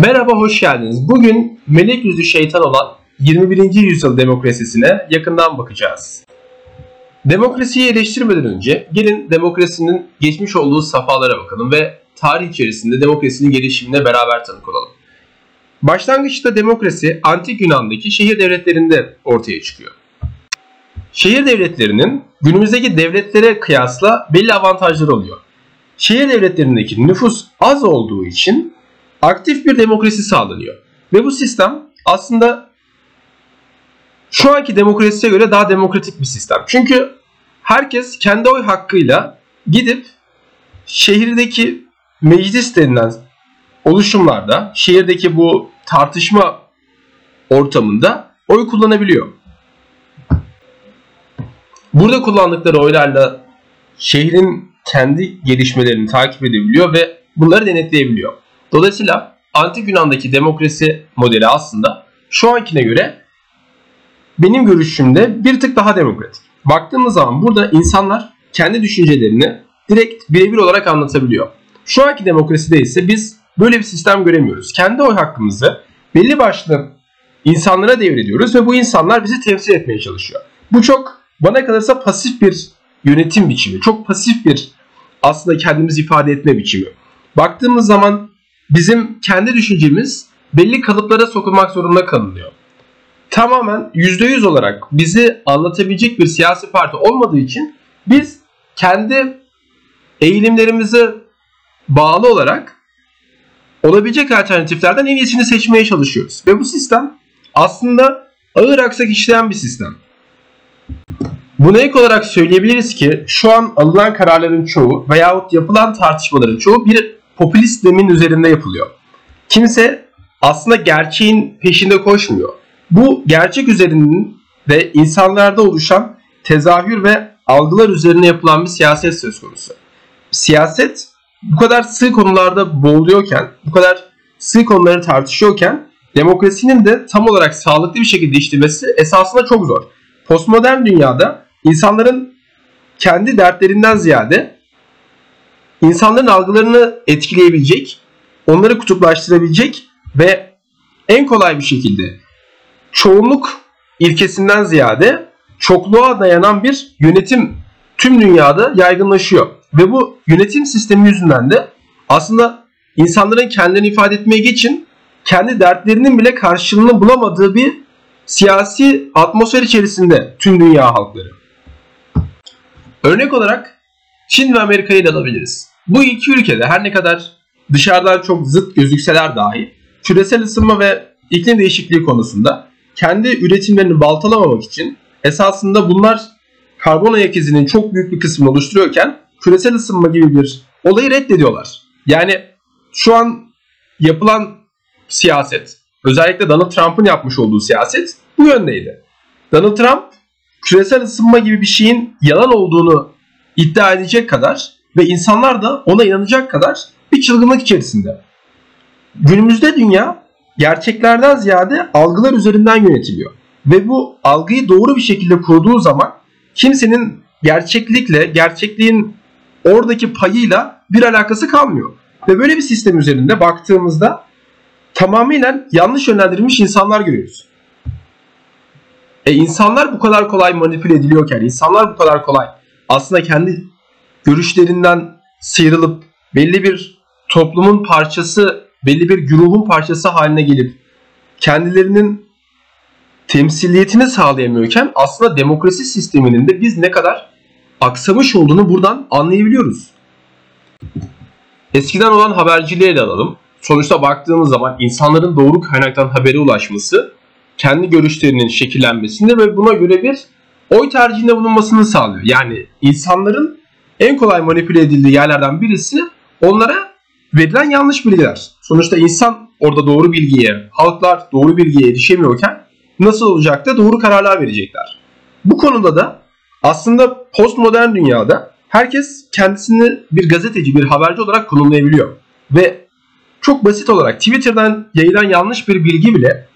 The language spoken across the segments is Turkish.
Merhaba, hoş geldiniz. Bugün melek yüzlü şeytan olan 21. yüzyıl demokrasisine yakından bakacağız. Demokrasiyi eleştirmeden önce gelin demokrasinin geçmiş olduğu safhalara bakalım ve tarih içerisinde demokrasinin gelişimine beraber tanık olalım. Başlangıçta demokrasi antik Yunan'daki şehir devletlerinde ortaya çıkıyor. Şehir devletlerinin günümüzdeki devletlere kıyasla belli avantajları oluyor. Şehir devletlerindeki nüfus az olduğu için aktif bir demokrasi sağlanıyor. Ve bu sistem aslında şu anki demokrasiye göre daha demokratik bir sistem. Çünkü herkes kendi oy hakkıyla gidip şehirdeki meclis denilen oluşumlarda, şehirdeki bu tartışma ortamında oy kullanabiliyor. Burada kullandıkları oylarla şehrin kendi gelişmelerini takip edebiliyor ve bunları denetleyebiliyor. Dolayısıyla antik Yunan'daki demokrasi modeli aslında şu ankine göre benim görüşümde bir tık daha demokratik. Baktığımız zaman burada insanlar kendi düşüncelerini direkt birebir olarak anlatabiliyor. Şu anki demokraside ise biz böyle bir sistem göremiyoruz. Kendi oy hakkımızı belli başlı insanlara devrediyoruz ve bu insanlar bizi temsil etmeye çalışıyor. Bu çok bana kalırsa pasif bir yönetim biçimi. Çok pasif bir aslında kendimizi ifade etme biçimi. Baktığımız zaman bizim kendi düşüncemiz belli kalıplara sokulmak zorunda kalınıyor. Tamamen %100 olarak bizi anlatabilecek bir siyasi parti olmadığı için biz kendi eğilimlerimize bağlı olarak olabilecek alternatiflerden en iyisini seçmeye çalışıyoruz. Ve bu sistem aslında ağır aksak işleyen bir sistem. Buna ek olarak söyleyebiliriz ki şu an alınan kararların çoğu veyahut yapılan tartışmaların çoğu bir popülist zemin üzerinde yapılıyor. Kimse aslında gerçeğin peşinde koşmuyor. Bu gerçek üzerinin ve insanlarda oluşan tezahür ve algılar üzerine yapılan bir siyaset söz konusu. Siyaset bu kadar sığ konularda boğuluyorken, bu kadar sığ konuları tartışıyorken demokrasinin de tam olarak sağlıklı bir şekilde işlemesi esasında çok zor. Postmodern dünyada insanların kendi dertlerinden ziyade insanların algılarını etkileyebilecek, onları kutuplaştırabilecek ve en kolay bir şekilde çoğunluk ilkesinden ziyade çokluğa dayanan bir yönetim tüm dünyada yaygınlaşıyor. Ve bu yönetim sistemi yüzünden de aslında insanların kendilerini ifade etmeye geçin kendi dertlerinin bile karşılığını bulamadığı bir siyasi atmosfer içerisinde tüm dünya halkları. Örnek olarak Çin ve Amerika'yı da alabiliriz. Bu iki ülkede her ne kadar dışarıdan çok zıt gözükseler dahi küresel ısınma ve iklim değişikliği konusunda kendi üretimlerini baltalamamak için esasında bunlar karbon ayak izinin çok büyük bir kısmını oluşturuyorken küresel ısınma gibi bir olayı reddediyorlar. Yani şu an yapılan siyaset, özellikle Donald Trump'ın yapmış olduğu siyaset bu yöndeydi. Donald Trump küresel ısınma gibi bir şeyin yalan olduğunu iddia edecek kadar ve insanlar da ona inanacak kadar bir çılgınlık içerisinde. Günümüzde dünya gerçeklerden ziyade algılar üzerinden yönetiliyor. Ve bu algıyı doğru bir şekilde kurduğu zaman kimsenin gerçeklikle, gerçekliğin oradaki payıyla bir alakası kalmıyor. Ve böyle bir sistem üzerinde baktığımızda tamamen yanlış yönlendirilmiş insanlar görüyoruz. E insanlar bu kadar kolay manipüle ediliyorken, insanlar bu kadar kolay aslında kendi görüşlerinden sıyrılıp belli bir toplumun parçası, belli bir grubun parçası haline gelip kendilerinin temsiliyetini sağlayamıyorken aslında demokrasi sisteminin de biz ne kadar aksamış olduğunu buradan anlayabiliyoruz. Eskiden olan haberciliğe ele alalım. Sonuçta baktığımız zaman insanların doğru kaynaktan habere ulaşması kendi görüşlerinin şekillenmesinde ve buna göre bir oy tercihinde bulunmasını sağlıyor. Yani insanların en kolay manipüle edildiği yerlerden birisi onlara verilen yanlış bilgiler. Sonuçta insan orada doğru bilgiye, halklar doğru bilgiye erişemiyorken nasıl olacak da doğru kararlar verecekler. Bu konuda da aslında postmodern dünyada herkes kendisini bir gazeteci, bir haberci olarak konumlayabiliyor. Ve çok basit olarak Twitter'dan yayılan yanlış bir bilgi bile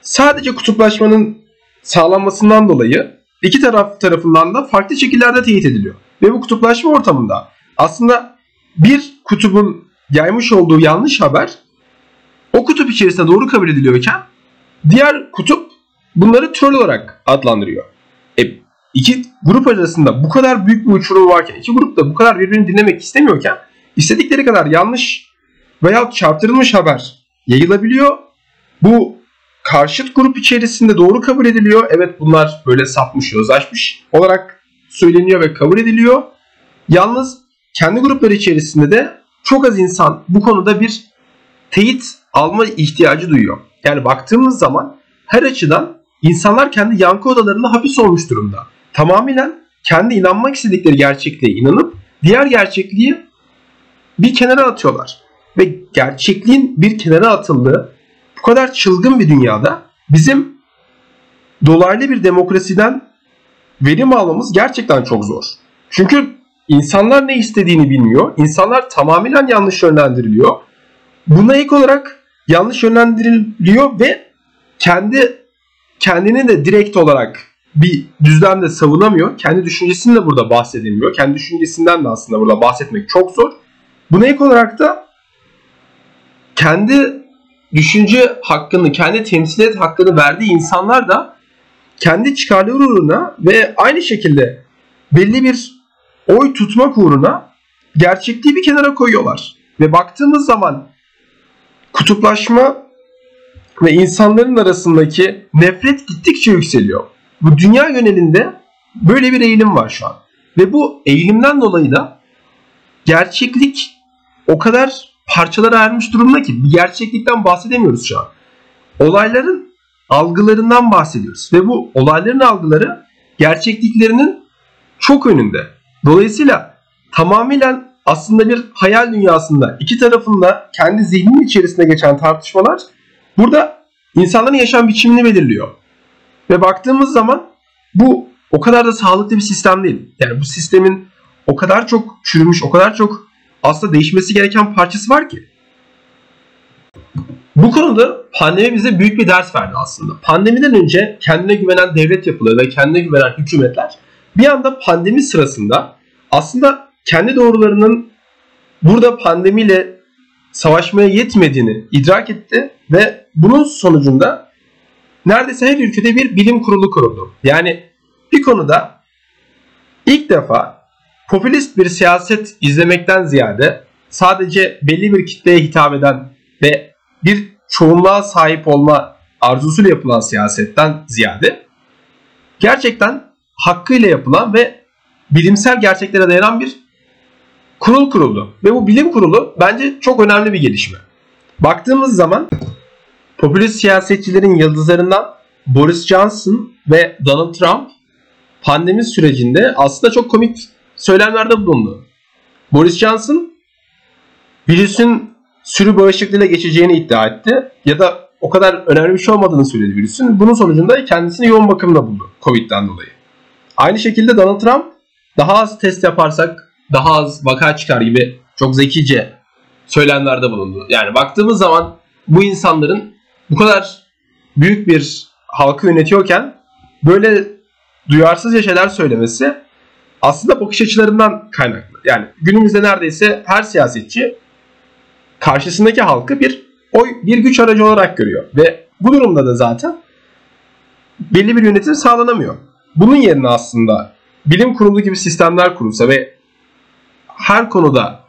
sadece kutuplaşmanın sağlanmasından dolayı iki taraf tarafından da farklı şekillerde teyit ediliyor. Ve bu kutuplaşma ortamında aslında bir kutubun yaymış olduğu yanlış haber o kutup içerisinde doğru kabul ediliyorken diğer kutup bunları troll olarak adlandırıyor. E, iki grup arasında bu kadar büyük bir uçurum varken, iki grup da bu kadar birbirini dinlemek istemiyorken istedikleri kadar yanlış veya çarptırılmış haber yayılabiliyor. Bu karşıt grup içerisinde doğru kabul ediliyor. Evet bunlar böyle sapmış, yozlaşmış olarak söyleniyor ve kabul ediliyor. Yalnız kendi grupları içerisinde de çok az insan bu konuda bir teyit alma ihtiyacı duyuyor. Yani baktığımız zaman her açıdan insanlar kendi yankı odalarında hapis olmuş durumda. Tamamen kendi inanmak istedikleri gerçekliğe inanıp diğer gerçekliği bir kenara atıyorlar. Ve gerçekliğin bir kenara atıldığı bu kadar çılgın bir dünyada bizim dolaylı bir demokrasiden verim almamız gerçekten çok zor. Çünkü insanlar ne istediğini bilmiyor. İnsanlar tamamen yanlış yönlendiriliyor. Buna ek olarak yanlış yönlendiriliyor ve kendi kendini de direkt olarak bir düzlemde savunamıyor. Kendi düşüncesini de burada bahsedilmiyor. Kendi düşüncesinden de aslında burada bahsetmek çok zor. Buna ek olarak da kendi düşünce hakkını, kendi temsilet hakkını verdiği insanlar da kendi çıkarları uğruna ve aynı şekilde belli bir oy tutmak uğruna gerçekliği bir kenara koyuyorlar. Ve baktığımız zaman kutuplaşma ve insanların arasındaki nefret gittikçe yükseliyor. Bu dünya yönelinde böyle bir eğilim var şu an. Ve bu eğilimden dolayı da gerçeklik o kadar parçalara ayrılmış durumda ki bir gerçeklikten bahsedemiyoruz şu an. Olayların algılarından bahsediyoruz. Ve bu olayların algıları gerçekliklerinin çok önünde. Dolayısıyla tamamen aslında bir hayal dünyasında iki tarafında kendi zihninin içerisinde geçen tartışmalar burada insanların yaşam biçimini belirliyor. Ve baktığımız zaman bu o kadar da sağlıklı bir sistem değil. Yani bu sistemin o kadar çok çürümüş, o kadar çok aslında değişmesi gereken parçası var ki. Bu konuda pandemi bize büyük bir ders verdi aslında. Pandemiden önce kendine güvenen devlet yapıları ve kendine güvenen hükümetler bir anda pandemi sırasında aslında kendi doğrularının burada pandemiyle savaşmaya yetmediğini idrak etti ve bunun sonucunda neredeyse her ülkede bir bilim kurulu kuruldu. Yani bir konuda ilk defa popülist bir siyaset izlemekten ziyade sadece belli bir kitleye hitap eden ve bir çoğunluğa sahip olma arzusuyla yapılan siyasetten ziyade gerçekten hakkıyla yapılan ve bilimsel gerçeklere dayanan bir kurul kuruldu. Ve bu bilim kurulu bence çok önemli bir gelişme. Baktığımız zaman popülist siyasetçilerin yıldızlarından Boris Johnson ve Donald Trump pandemi sürecinde aslında çok komik söylemlerde bulundu. Boris Johnson virüsün sürü bağışıklığıyla geçeceğini iddia etti. Ya da o kadar önemli bir şey olmadığını söyledi virüsün. Bunun sonucunda kendisini yoğun bakımda buldu Covid'den dolayı. Aynı şekilde Donald Trump daha az test yaparsak daha az vaka çıkar gibi çok zekice söylemlerde bulundu. Yani baktığımız zaman bu insanların bu kadar büyük bir halkı yönetiyorken böyle duyarsızca şeyler söylemesi aslında bakış açılarından kaynaklı. Yani günümüzde neredeyse her siyasetçi karşısındaki halkı bir oy bir güç aracı olarak görüyor ve bu durumda da zaten belli bir yönetim sağlanamıyor. Bunun yerine aslında bilim kurulu gibi sistemler kurulsa ve her konuda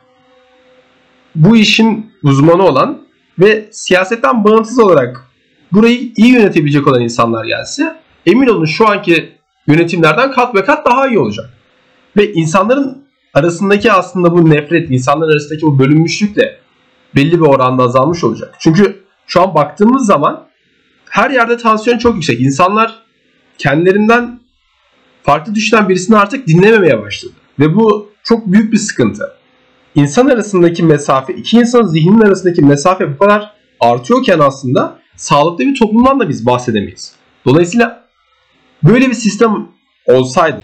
bu işin uzmanı olan ve siyasetten bağımsız olarak burayı iyi yönetebilecek olan insanlar gelse emin olun şu anki yönetimlerden kat ve kat daha iyi olacak. Ve insanların arasındaki aslında bu nefret, insanlar arasındaki bu bölünmüşlük de belli bir oranda azalmış olacak. Çünkü şu an baktığımız zaman her yerde tansiyon çok yüksek. İnsanlar kendilerinden farklı düşünen birisini artık dinlememeye başladı. Ve bu çok büyük bir sıkıntı. İnsan arasındaki mesafe, iki insanın zihninin arasındaki mesafe bu kadar artıyorken aslında sağlıklı bir toplumdan da biz bahsedemeyiz. Dolayısıyla böyle bir sistem olsaydı,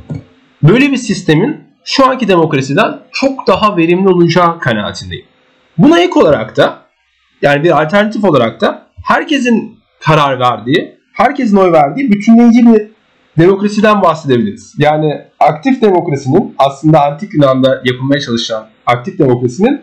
böyle bir sistemin şu anki demokrasiden çok daha verimli olacağı kanaatindeyim. Buna ek olarak da yani bir alternatif olarak da herkesin karar verdiği, herkesin oy verdiği bütünleyici bir demokrasiden bahsedebiliriz. Yani aktif demokrasinin aslında antik Yunan'da yapılmaya çalışan aktif demokrasinin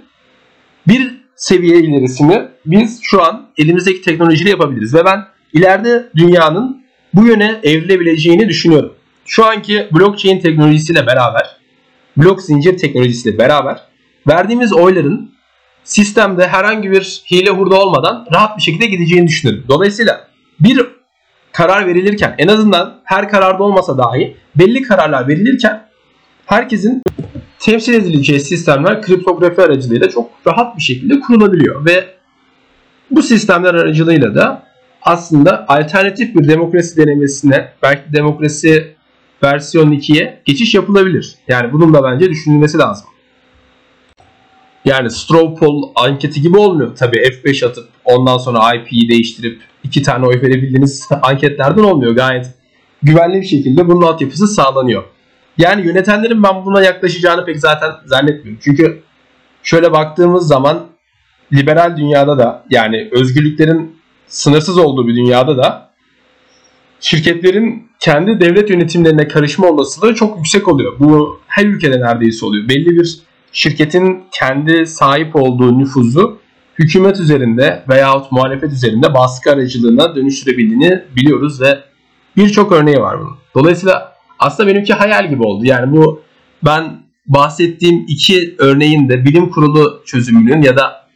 bir seviye ilerisini biz şu an elimizdeki teknolojiyle yapabiliriz. Ve ben ileride dünyanın bu yöne evrilebileceğini düşünüyorum. Şu anki blockchain teknolojisiyle beraber, blok zincir teknolojisiyle beraber verdiğimiz oyların sistemde herhangi bir hile hurda olmadan rahat bir şekilde gideceğini düşünüyorum. Dolayısıyla bir karar verilirken en azından her kararda olmasa dahi belli kararlar verilirken herkesin temsil edileceği sistemler kriptografi aracılığıyla çok rahat bir şekilde kurulabiliyor ve bu sistemler aracılığıyla da aslında alternatif bir demokrasi denemesine belki demokrasi versiyon 2'ye geçiş yapılabilir. Yani bunun da bence düşünülmesi lazım. Yani straw poll anketi gibi olmuyor. Tabii F5 atıp ondan sonra IP'yi değiştirip iki tane oy verebildiğiniz anketlerden olmuyor. Gayet güvenli bir şekilde bunun altyapısı sağlanıyor. Yani yönetenlerin ben buna yaklaşacağını pek zaten zannetmiyorum. Çünkü şöyle baktığımız zaman liberal dünyada da yani özgürlüklerin sınırsız olduğu bir dünyada da şirketlerin kendi devlet yönetimlerine karışma olasılığı çok yüksek oluyor. Bu her ülkede neredeyse oluyor. Belli bir şirketin kendi sahip olduğu nüfuzu hükümet üzerinde veyahut muhalefet üzerinde baskı aracılığına dönüştürebildiğini biliyoruz ve birçok örneği var bunun. Dolayısıyla aslında benimki hayal gibi oldu. Yani bu ben bahsettiğim iki örneğin de bilim kurulu çözümünün ya da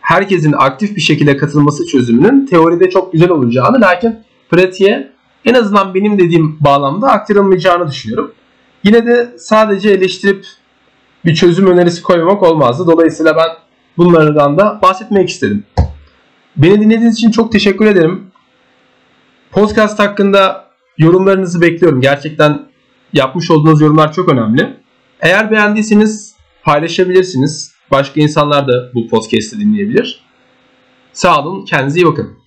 herkesin aktif bir şekilde katılması çözümünün teoride çok güzel olacağını lakin pratiğe en azından benim dediğim bağlamda aktarılmayacağını düşünüyorum. Yine de sadece eleştirip bir çözüm önerisi koymamak olmazdı. Dolayısıyla ben bunlardan da bahsetmek istedim. Beni dinlediğiniz için çok teşekkür ederim. Podcast hakkında yorumlarınızı bekliyorum. Gerçekten yapmış olduğunuz yorumlar çok önemli. Eğer beğendiyseniz paylaşabilirsiniz. Başka insanlar da bu podcast'i dinleyebilir. Sağ olun, kendinize iyi bakın.